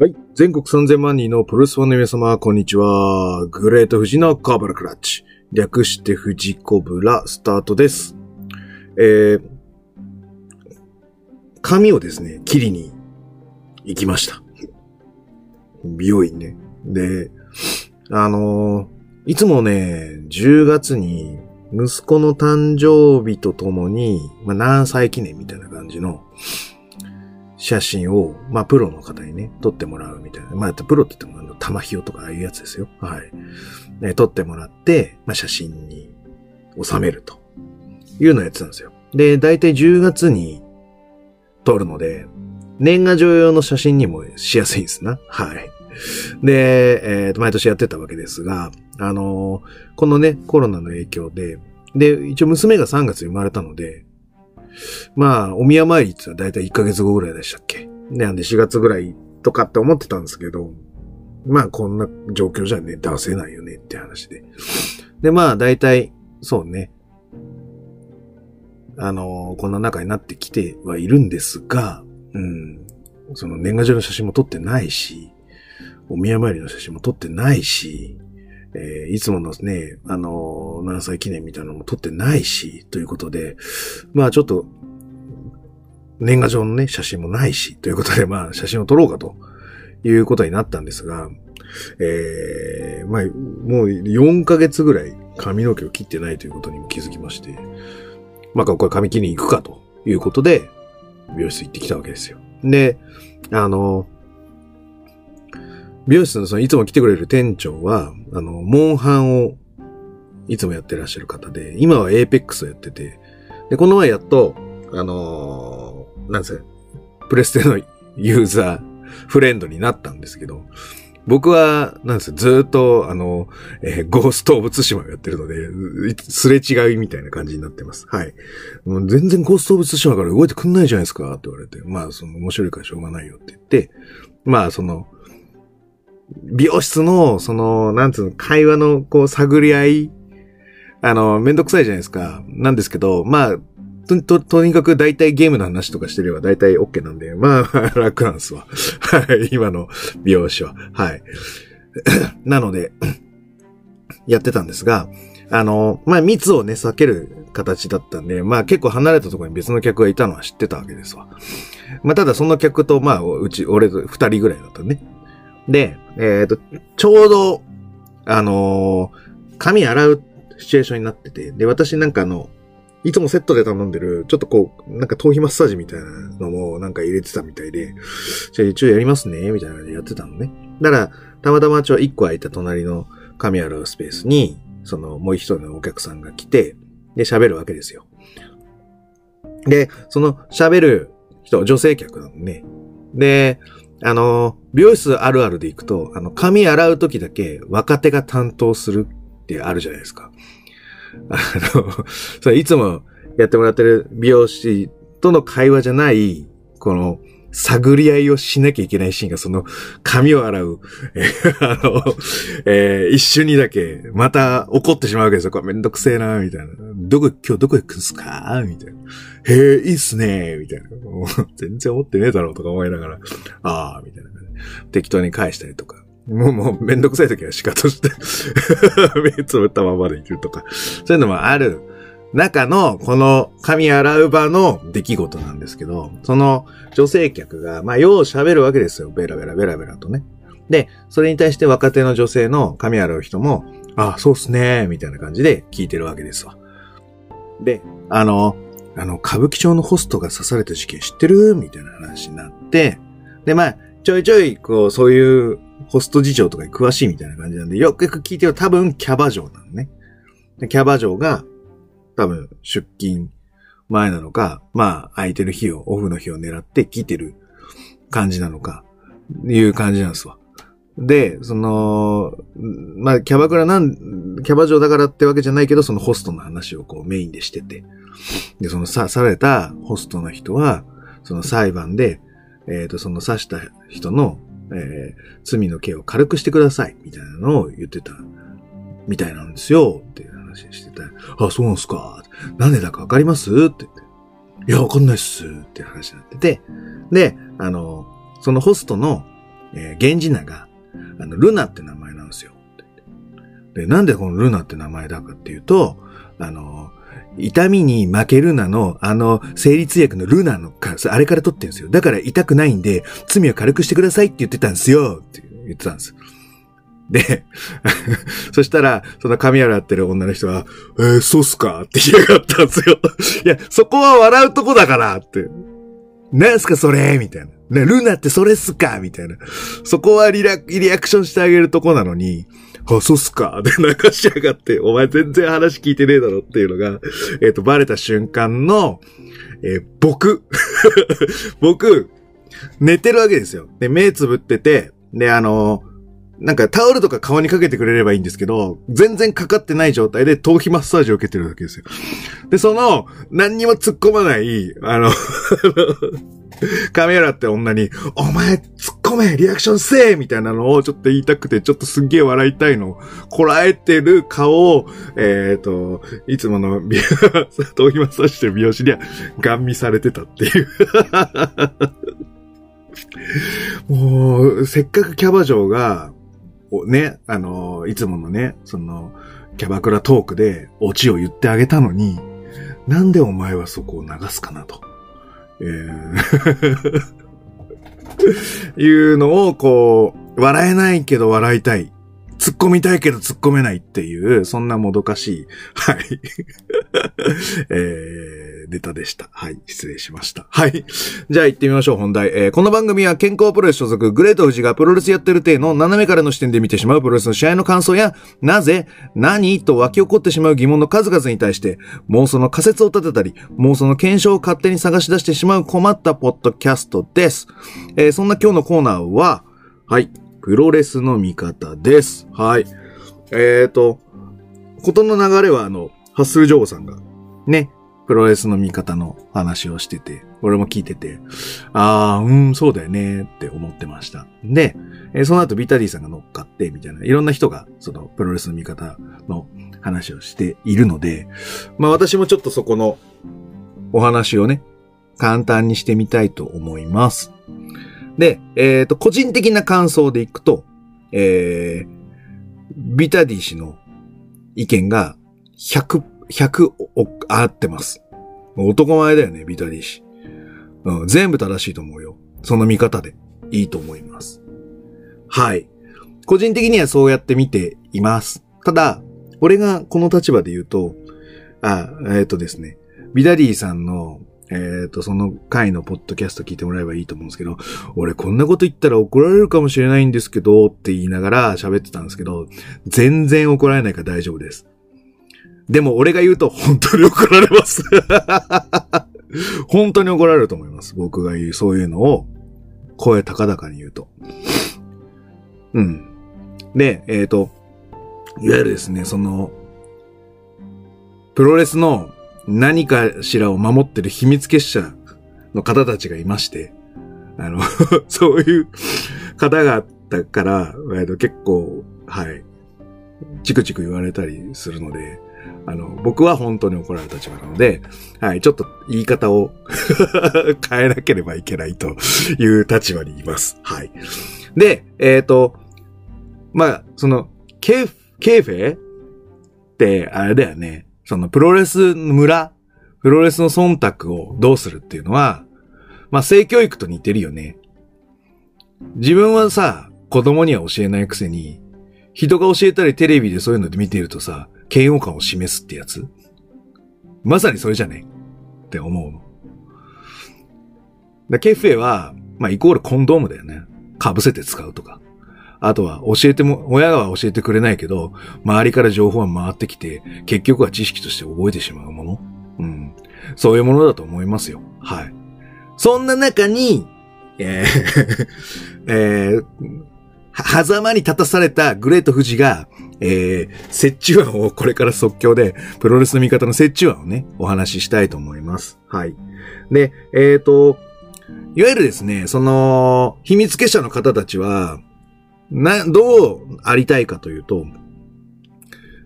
はい。全国3000万人のプロレスファンの皆様、こんにちは。グレート富士のカーブラクラッチ。略して富士コブラスタートです。えー、髪をですね、切りに行きました。美容院ね。で、あのーいつもね、10月に息子の誕生日とともに、まあ、何歳記念みたいな感じの写真を、まあ、プロの方にね、撮ってもらうみたいな。まあ、プロって言っても、あの、玉ひよとかああいうやつですよ。はい。ね、撮ってもらって、まあ、写真に収めるというのをやってたんですよ。で、だいたい10月に撮るので、年賀状用の写真にもしやすいんですな。はい。で、えー、毎年やってたわけですが、あのーこのね、コロナの影響で、で、一応娘が3月に生まれたので、まあ、お宮参りって言ったら大体1ヶ月後ぐらいでしたっけ？でなんで4月ぐらいとかって思ってたんですけど、まあ、こんな状況じゃね、出せないよねって話で。で、まあ、大体、そうね、あのこんな中になってきてはいるんですが、うん、その年賀状の写真も撮ってないし、お宮参りの写真も撮ってないし、えーいつものね、あのー何歳記念みたいなのも撮ってないし、ということで、まあちょっと、年賀状のね、写真もないし、ということで、まあ写真を撮ろうかということになったんですが、えー、まあ、もう4ヶ月ぐらい髪の毛を切ってないということにも気づきまして、まあこれ髪切りに行くかということで、美容室行ってきたわけですよ。で、あの、美容室のそのいつも来てくれる店長は、あの、モンハンをいつもやってらっしゃる方で、今はエーペックスをやってて、で、この前やっと、あのーなんですか、プレステのユーザーフレンドになったんですけど、僕は、なんですずっと、あの、えーゴースト・オブ・ツシマをやってるので、すれ違いみたいな感じになってます。はい。もう全然ゴースト・オブ・ツシマから動いてくんないじゃないですかって言われて、まあ、その、面白いからしょうがないよって言って、まあ、その、美容室の、その、なんつうの、会話の、こう、探り合い、あの、めんどくさいじゃないですか。なんですけど、まあ、と、と、とにかく大体ゲームの話とかしてれば大体 OK なんで、まあ、楽なんですわ。はい、今の美容師は。はい。なので、やってたんですが、あの、まあ、密をね、避ける形だったんで、まあ、結構離れたところに別の客がいたのは知ってたわけですわ。まあ、ただその客と、まあ、うち、俺と二人ぐらいだったね。で、えっ、と、ちょうど、あのー髪洗うシチュエーションになってて、で、私なんかあの、いつもセットで頼んでる、ちょっとこう、なんか頭皮マッサージみたいなのもなんか入れてたみたいで、じゃあ一応やりますね、みたいな感じでやってたのね。だから、たまたまちょ、一個空いた隣の髪洗うスペースに、その、もう一人のお客さんが来て、で、喋るわけですよ。で、その喋る人、女性客なのね。で、あの、美容室あるあるで行くと、あの、髪洗う時だけ若手が担当するってあるじゃないですか。あの、それいつもやってもらってる美容師との会話じゃない、この、探り合いをしなきゃいけないシーンが、その、髪を洗う、えー あの、えー一瞬にだけ、また怒ってしまうわけですよ。これめんどくせえな、みたいな。どこ、今日どこ行くんすか？みたいな。へえ、いいっすね、みたいな。全然思ってねえだろうとか思いながら、ああ、みたいな。適当に返したりとか。もう、もう、めんどくさい時は仕方して、目つぶったままでいるとか。そういうのもある中の、この髪洗う場の出来事なんですけど、その女性客が、まあ、よう喋るわけですよ。ベラベラベラベラとね。で、それに対して若手の女性の髪洗う人も、ああ、そうっすね、みたいな感じで聞いてるわけですわ。で、あの、あの、歌舞伎町のホストが刺された事件知ってる？みたいな話になって、で、まあ、ちょいちょい、こう、そういうホスト事情とかに詳しいみたいな感じなんで、よくよく聞いてる多分キャバ嬢なのね。キャバ嬢が、多分出勤前なのか、まあ、空いてる日を、オフの日を狙って聞いてる感じなのか、いう感じなんですわ。で、その、まあ、キャバクラなん、キャバ嬢だからってわけじゃないけど、そのホストの話をこうメインでしてて。で、そのさ、されたホストの人は、その裁判で、えっ、と、その刺した人の、えー罪の刑を軽くしてください、みたいなのを言ってた、みたいなんですよ、っていう話してた。あ、そうなんすか。なんでだかわかります？って言って。いや、わかんないっす、って話になってて。で、あの、そのホストの、えー、源氏名が、あの、ルナって名前なんですよ。で、なんでこのルナって名前だかっていうと、あの、痛みに負けるなの、あの、生理痛薬のルナのか、あれから取ってるんですよ。だから痛くないんで、罪を軽くしてくださいって言ってたんですよって言ってたんです。で、そしたら、その髪洗ってる女の人は、えー、そうっすかって言いやがったんですよ。いや、そこは笑うとこだからって。なんすかそれ？みたいな。ね、ルナってそれっすか？みたいな。そこはリラリアクションしてあげるとこなのに、あ、そうっすか？で流しやがって、お前全然話聞いてねえだろっていうのが、えっ、ー、と、バレた瞬間の、えー、僕。僕、寝てるわけですよ。で、目つぶってて、で、あのなんかタオルとか顔にかけてくれればいいんですけど、全然かかってない状態で頭皮マッサージを受けてるわけですよ。で、その、何にも突っ込まない、あの カメラって女に、お前突っ込めリアクションせえみたいなのをちょっと言いたくて、ちょっとすっげえ笑いたいのを、こらえてる顔を、えっ、ー、と、いつもの美、頭皮マッサージしてる美容師には、ガン見されてたっていう もう、せっかくキャバ嬢が、ね、あの、いつものね、その、キャバクラトークでオチを言ってあげたのに、なんでお前はそこを流すかなと。えー いうのを、こう、笑えないけど笑いたい。突っ込みたいけど突っ込めないっていう、そんなもどかしい、はい。えーネタでした。はい。失礼しました。はい。じゃあ行ってみましょう、本題。えー、この番組は健康プロレス所属、グレート富士がプロレスやってる体の斜めからの視点で見てしまうプロレスの試合の感想や、なぜ、何？と湧き起こってしまう疑問の数々に対して、妄想の仮説を立てたり、妄想の検証を勝手に探し出してしまう困ったポッドキャストです。えー、そんな今日のコーナーは、はい。プロレスの見方です。はい。えっ、ー、と、ことの流れはあの、ハッスルジョーさんが、ね、プロレスの見方の話をしてて、俺も聞いてて、ああ、うん、そうだよねって思ってました。で、え、その後ビタディさんが乗っかって、みたいな、いろんな人が、その、プロレスの見方の話をしているので、まあ私もちょっとそこのお話をね、簡単にしてみたいと思います。で、えっ、ー、と、個人的な感想でいくと、えー、ビタディ氏の意見が100 100合ってます。男前だよね、ビタリー氏。うん、全部正しいと思うよ。その見方でいいと思います。はい。個人的にはそうやって見ています。ただ、俺がこの立場で言うと、あ、えっ、ー、とですね、ビダディさんの、えっ、ー、と、その回のポッドキャスト聞いてもらえばいいと思うんですけど、俺こんなこと言ったら怒られるかもしれないんですけど、って言いながら喋ってたんですけど、全然怒られないから大丈夫です。でも俺が言うと本当に怒られます 本当に怒られると思います。僕が言うそういうのを声高々に言うと。うん。で、えっ、ー、と、いわゆるですね、その、プロレスの何かしらを守ってる秘密結社の方たちがいまして、あの そういう方々から、えー、と結構、はい、チクチク言われたりするので、あの、僕は本当に怒られる立場なので、はい、ちょっと言い方を 変えなければいけないという立場にいます。はい。で、えっ、ー、と、まあ、その、ケー、ケーフェって、あれだよね。その、プロレス村、プロレスの忖度をどうするっていうのは、まあ、性教育と似てるよね。自分はさ、子供には教えないくせに、人が教えたりテレビでそういうので見てるとさ、嫌悪感を示すってやつ？まさにそれじゃね？って思うの。だケフェは、まあ、イコールコンドームだよね。被せて使うとか。あとは、教えても、親は教えてくれないけど、周りから情報は回ってきて、結局は知識として覚えてしまうもの。うん。そういうものだと思いますよ。はい。そんな中に、えー えー、狭間に立たされたグレート富士が、えー、折衷案をこれから即興で、プロレスの見方の折衷案をね、お話ししたいと思います。はい。で、えっ、ー、と、いわゆるですね、その、秘密結社の方たちは、な、どうありたいかというと、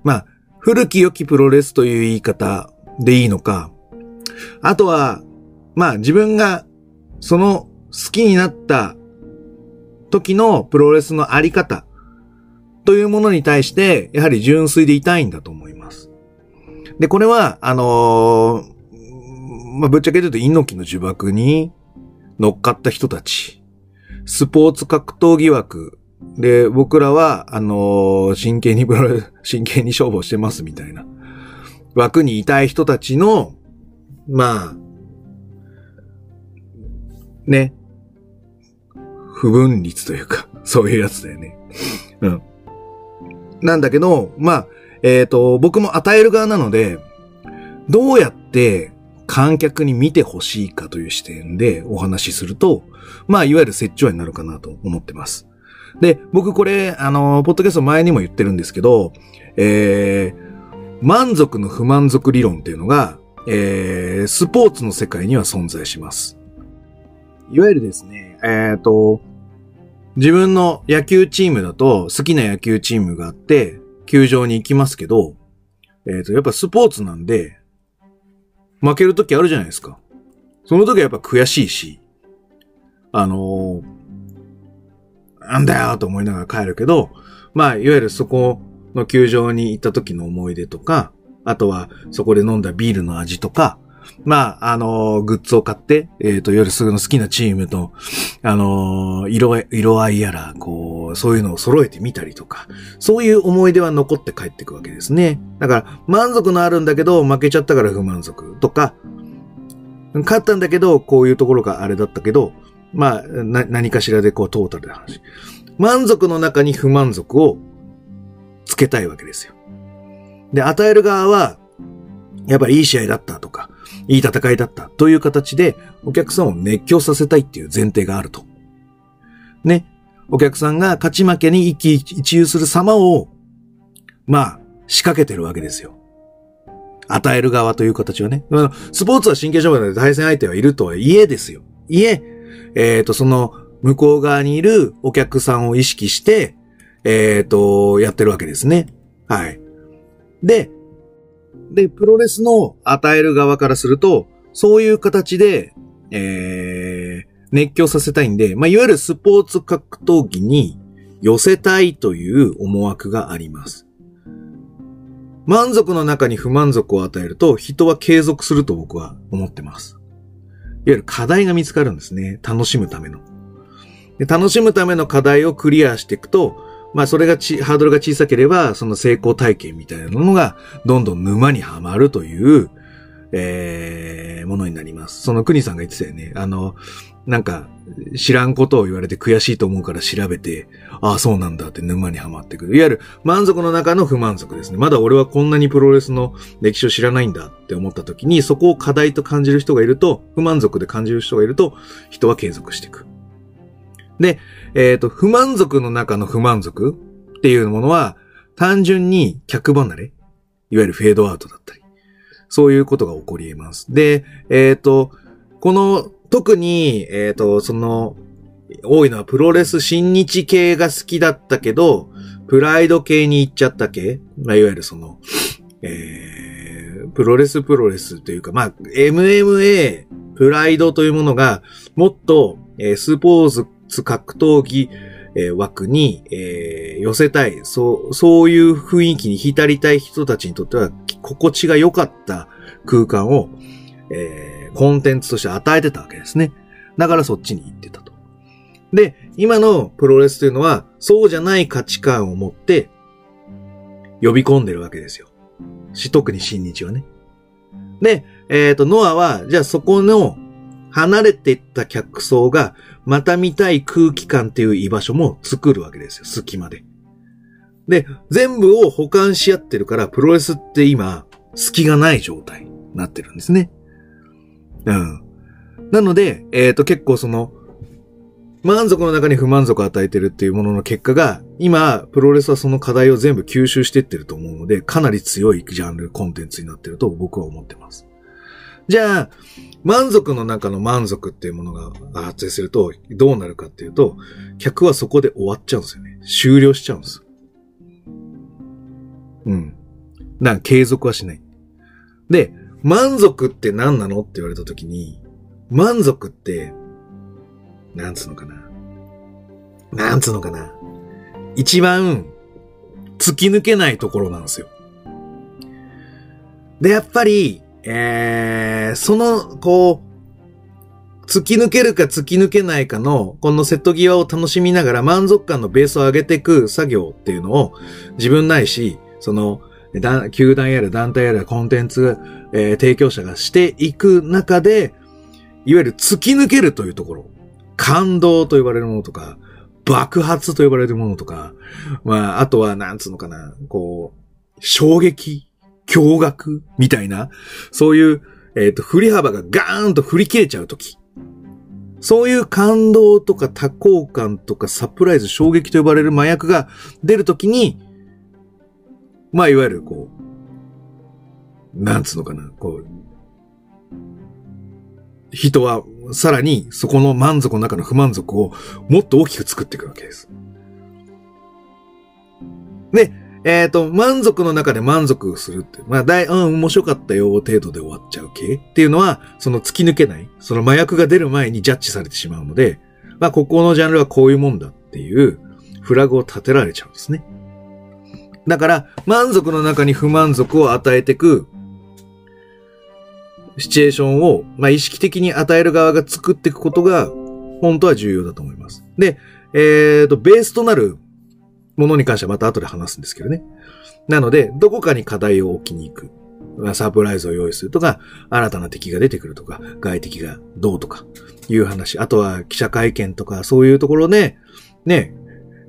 まあ、古き良きプロレスという言い方でいいのか、あとは、まあ自分がその好きになった時のプロレスのあり方というものに対して、やはり純粋でいたいんだと思います。で、これは、あのー、まあ、ぶっちゃけ言うと、猪木の呪縛に乗っかった人たち、スポーツ格闘疑惑で、僕らは、あのー、真剣に、真剣に勝負をしてますみたいな枠にいたい人たちの、まあ、ね、不分率というか、そういうやつだよね。うん。なんだけど、まあ、えっ、ー、と、僕も与える側なので、どうやって観客に見てほしいかという視点でお話しすると、まあ、いわゆる説長になるかなと思ってます。で、僕これ、あの、ポッドキャスト前にも言ってるんですけど、えー、満足の不満足理論っていうのが、えー、スポーツの世界には存在します。いわゆるですね、えっ、ー、と、自分の野球チームだと好きな野球チームがあって、球場に行きますけど、えっ、ー、と、やっぱスポーツなんで、負ける時あるじゃないですか。その時はやっぱ悔しいし、あのー、なんだよと思いながら帰るけど、まあ、いわゆるそこの球場に行った時の思い出とか、あとはそこで飲んだビールの味とか、まあ、あのー、グッズを買って、えっ、ー、と、夜すぐの好きなチームと、あのー、色、色合いやら、こう、そういうのを揃えてみたりとか、そういう思い出は残って帰ってくわけですね。だから、満足のあるんだけど、負けちゃったから不満足とか、勝ったんだけど、こういうところがあれだったけど、まあ、な、何かしらでこう、トータルで話。満足の中に不満足をつけたいわけですよ。で、与える側は、やっぱりいい試合だったとか、いい戦いだったという形で、お客さんを熱狂させたいっていう前提があると。ね。お客さんが勝ち負けに一喜一憂する様を、まあ、仕掛けてるわけですよ。与える側という形はね。スポーツは真剣勝負なので対戦相手はいるとはいえですよ。いえ、えっ、ー、と、その、向こう側にいるお客さんを意識して、えっ、ー、と、やってるわけですね。はい。で、で、プロレスの与える側からすると、そういう形で、えー、熱狂させたいんで、まあ、いわゆるスポーツ格闘技に寄せたいという思惑があります。満足の中に不満足を与えると人は継続すると僕は思ってます。いわゆる課題が見つかるんですね。楽しむための。で楽しむための課題をクリアしていくと、まあそれがち、ハードルが小さければ、その成功体験みたいなものが、どんどん沼にはまるという、えー、ものになります。その国さんが言ってたよね。あの、なんか、知らんことを言われて悔しいと思うから調べて、ああ、そうなんだって沼にはまってくる。いわゆる満足の中の不満足ですね。まだ俺はこんなにプロレスの歴史を知らないんだって思った時に、そこを課題と感じる人がいると、不満足で感じる人がいると、人は継続していく。で、えっ、ー、と、不満足の中の不満足っていうものは、単純に客離れいわゆるフェードアウトだったり。そういうことが起こり得ます。で、えっ、ー、と、この、特に、えっ、ー、と、その、多いのはプロレス新日系が好きだったけど、プライド系に行っちゃった系、まあ、いわゆるその、えー、プロレスプロレスというか、まあ、MMA、プライドというものが、もっと、えー、スポーツ格闘技、えー、枠に、えー、寄せたい、そう、そういう雰囲気に浸りたい人たちにとっては、心地が良かった空間を、えー、コンテンツとして与えてたわけですね。だからそっちに行ってたと。で、今のプロレスというのは、そうじゃない価値観を持って、呼び込んでるわけですよ。し特に新日はね。で、えっ、ー、と、ノアは、じゃあそこの離れていった客層がまた見たい空気感っていう居場所も作るわけですよ、隙間で。で、全部を保管し合ってるから、プロレスって今、隙がない状態になってるんですね。うん。なので、えっ、ー、と、結構その、満足の中に不満足を与えてるっていうものの結果が、今、プロレスはその課題を全部吸収してってると思うので、かなり強いジャンル、コンテンツになってると僕は思ってます。じゃあ、満足の中の満足っていうものが発生すると、どうなるかっていうと、客はそこで終わっちゃうんですよね。終了しちゃうんです。うん。なんか継続はしない。で、満足って何なのって言われたときに、満足って、なんつうのかな。なんつうのかな。一番突き抜けないところなんですよ。で、やっぱり、えー、その、こう、突き抜けるか突き抜けないかの、この瀬戸際を楽しみながら満足感のベースを上げていく作業っていうのを自分ないし、その、球団やら団体やらコンテンツ、えー、提供者がしていく中で、いわゆる突き抜けるというところ、感動と呼ばれるものとか、爆発と呼ばれるものとか、まあ、あとは、なんつうのかな、こう、衝撃、驚愕みたいな、そういう、えっ、ー、と、振り幅がガーンと振り切れちゃうとき。そういう感動とか多幸感とかサプライズ、衝撃と呼ばれる麻薬が出るときに、まあ、いわゆるこう、なんつうのかな、こう、人はさらにそこの満足の中の不満足をもっと大きく作っていくわけです。で、えっ、ー、と、満足の中で満足するって、まあ、大、うん、面白かったよ、程度で終わっちゃう系っていうのは、その突き抜けない、その麻薬が出る前にジャッジされてしまうので、まあ、ここのジャンルはこういうもんだっていうフラグを立てられちゃうんですね。だから、満足の中に不満足を与えてく、シチュエーションを、まあ、意識的に与える側が作っていくことが、本当は重要だと思います。で、えっ、ー、と、ベースとなるものに関してはまた後で話すんですけどね。なので、どこかに課題を置きに行く。サプライズを用意するとか、新たな敵が出てくるとか、外敵がどうとか、いう話。あとは記者会見とか、そういうところで、ね、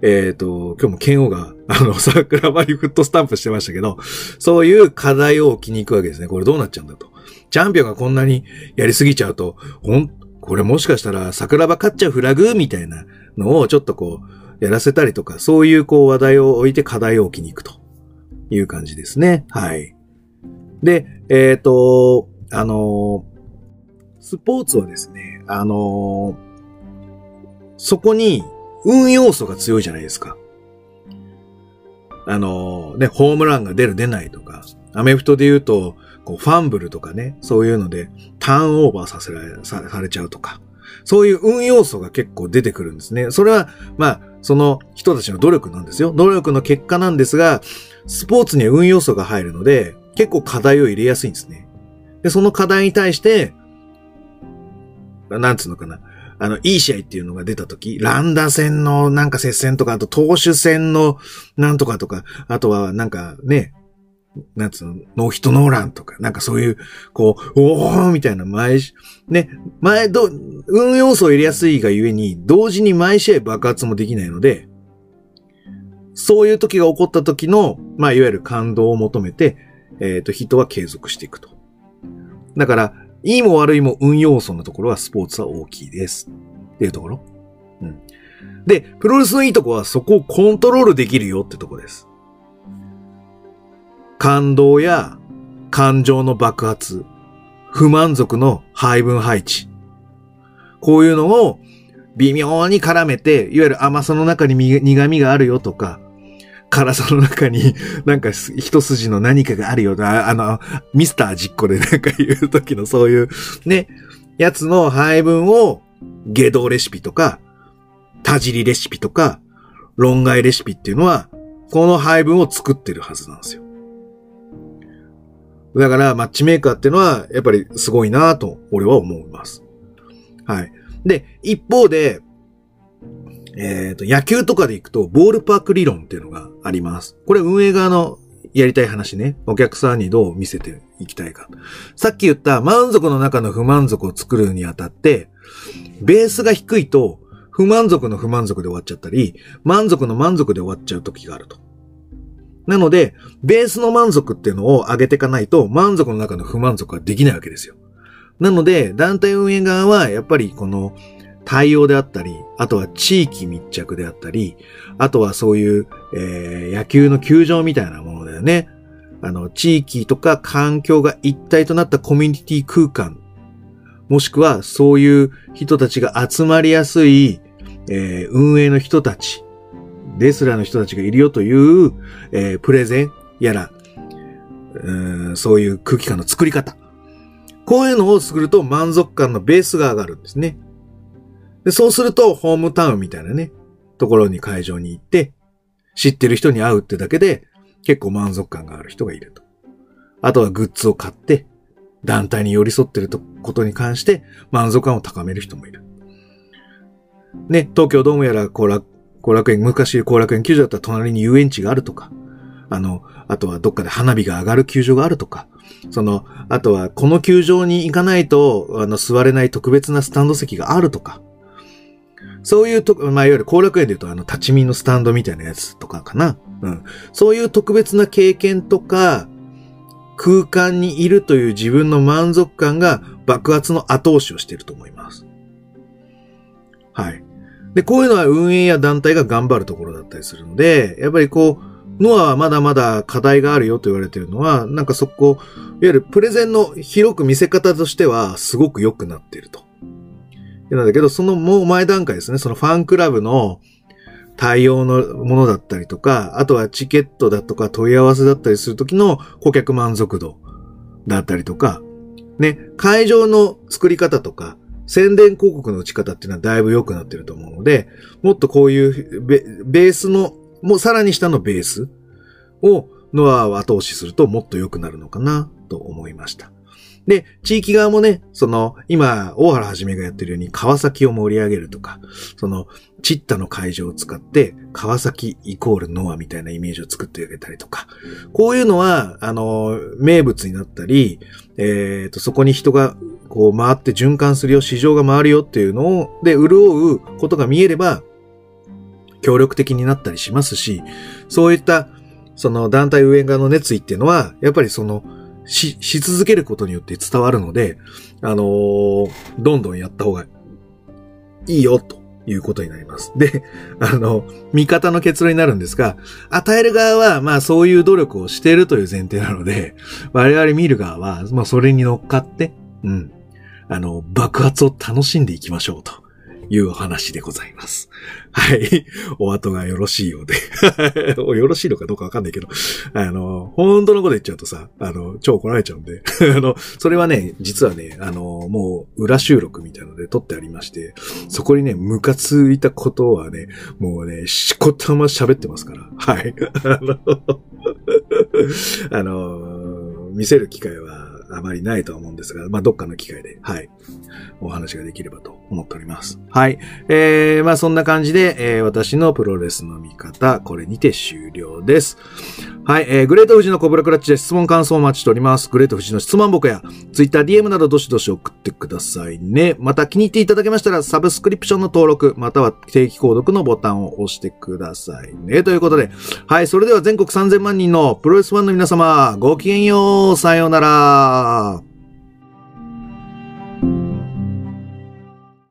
えっ、ー、と、今日も剣王が、あの、桜庭にフットスタンプしてましたけど、そういう課題を置きに行くわけですね。これどうなっちゃうんだと。チャンピオンがこんなにやりすぎちゃうと、ほん、これもしかしたら桜庭勝っちゃうフラグみたいなのをちょっとこう、やらせたりとか、そういうこう話題を置いて課題を置きに行くという感じですね。はい。で、えっ、ー、と、あのスポーツはですね、あのそこに運要素が強いじゃないですか。あの、ね、ホームランが出る出ないとか、アメフトで言うと、こう、ファンブルとかね、そういうので、ターンオーバーさせられ、さされちゃうとか、そういう運要素が結構出てくるんですね。それは、まあ、その人たちの努力なんですよ。努力の結果なんですが、スポーツには運要素が入るので、結構課題を入れやすいんですね。で、その課題に対して、なんつうのかな。あの、いい試合っていうのが出たとき、ランダ戦のなんか接戦とか、あと投手戦のなんとかとか、あとはなんかね、なんつうの、ノーヒットノーランとか、なんかそういう、こう、おーみたいな前、ね、前、ど、運要素を入れやすいがゆえに、同時に毎試合爆発もできないので、そういう時が起こった時の、まあ、いわゆる感動を求めて、えっ、ー、と、人は継続していくと。だから、いいも悪いも運要素のところはスポーツは大きいです。っていうところ。うん。で、プロレスのいいとこはそこをコントロールできるよってとこです。感動や感情の爆発、不満足の配分配置。こういうのを微妙に絡めて、いわゆる甘さの中に苦味があるよとか、辛さの中に なんか一筋の何かがあるよな、あの、ミスター実行でなんか言う時のそういうね、やつの配分を下道レシピとか、田尻レシピとか、論外レシピっていうのは、この配分を作ってるはずなんですよ。だから、マッチメーカーっていうのは、やっぱりすごいなと、俺は思います。はい。で、一方で、えっ、ー、と、野球とかで行くと、ボールパーク理論っていうのがあります。これ運営側のやりたい話ね。お客さんにどう見せていきたいか。さっき言った満足の中の不満足を作るにあたって、ベースが低いと、不満足の不満足で終わっちゃったり、満足の満足で終わっちゃう時があると。なので、ベースの満足っていうのを上げていかないと、満足の中の不満足はできないわけですよ。なので、団体運営側は、やっぱりこの、対応であったり、あとは地域密着であったり、あとはそういう、えー、野球の球場みたいなものだよね。あの、地域とか環境が一体となったコミュニティ空間、もしくはそういう人たちが集まりやすい、えー、運営の人たち、レスラーの人たちがいるよという、えー、プレゼンやら、うんそういう空気感の作り方。こういうのを作ると満足感のベースが上がるんですね。で、そうすると、ホームタウンみたいなね、ところに会場に行って、知ってる人に会うってだけで結構満足感がある人がいると。あとはグッズを買って、団体に寄り添ってることに関して満足感を高める人もいる。ね、東京ドームやら後楽後楽園、昔後楽園球場だったら隣に遊園地があるとか、あの、あとはどっかで花火が上がる球場があるとか、その、あとはこの球場に行かないと、あの、座れない特別なスタンド席があるとか、そういうと、まあ、いわゆる後楽園で言うと、あの、立ち見のスタンドみたいなやつとかかな。うん。そういう特別な経験とか、空間にいるという自分の満足感が爆発の後押しをしていると思います。はい。で、こういうのは運営や団体が頑張るところだったりするので、やっぱりこう、ノアはまだまだ課題があるよと言われてるのは、なんかそこ、いわゆるプレゼンの広く見せ方としてはすごく良くなっていると。なんだけど、そのもう前段階ですね、そのファンクラブの対応のものだったりとか、あとはチケットだとか問い合わせだったりするときの顧客満足度だったりとか、ね、会場の作り方とか、宣伝広告の打ち方っていうのはだいぶ良くなってると思うので、もっとこういうベベースの、もうさらに下のベースをノアを後押しするともっと良くなるのかなと思いました。で、地域側もね、その、今、大原はじめがやってるように川崎を盛り上げるとか、その、チッタの会場を使って、川崎イコールノアみたいなイメージを作ってあげたりとか、こういうのは、あの、名物になったり、えっ、ー、と、そこに人が、こう回って循環するよ、市場が回るよっていうのを、で、潤うことが見えれば、協力的になったりしますし、そういった、その団体運営側の熱意っていうのは、やっぱりその、し、し続けることによって伝わるので、あのー、どんどんやった方がいいよ、ということになります。で、あの、味方の結論になるんですが、与える側は、まあそういう努力をしているという前提なので、我々見る側は、まあそれに乗っかって、うん、あの、爆発を楽しんでいきましょうと。いうお話でございます。はい。お後がよろしいようで。よろしいのかどうかわかんないけど、あの、本当のこと言っちゃうとさ、あの、超怒られちゃうんで。あの、それはね、実はね、あの、もう、裏収録みたいなので撮ってありまして、そこにね、ムカついたことはね、もうね、しこたま喋ってますから。はい。あの、あの、見せる機会は、あまりないとは思うんですが、まあ、どっかの機会で、はい、お話ができればと思っております。はい。えー、まあ、そんな感じで、えー、私のプロレスの見方、これにて終了です。はい、えー、グレート富士のコブラクラッチで質問感想をお待ちしております。グレート富士の質問僕や、ツイッター DM などどしどし送ってくださいね。また気に入っていただけましたら、サブスクリプションの登録、または定期購読のボタンを押してくださいね。ということで、はい、それでは全国3000万人のプロレスファンの皆様、ごきげんよう、さようなら。up.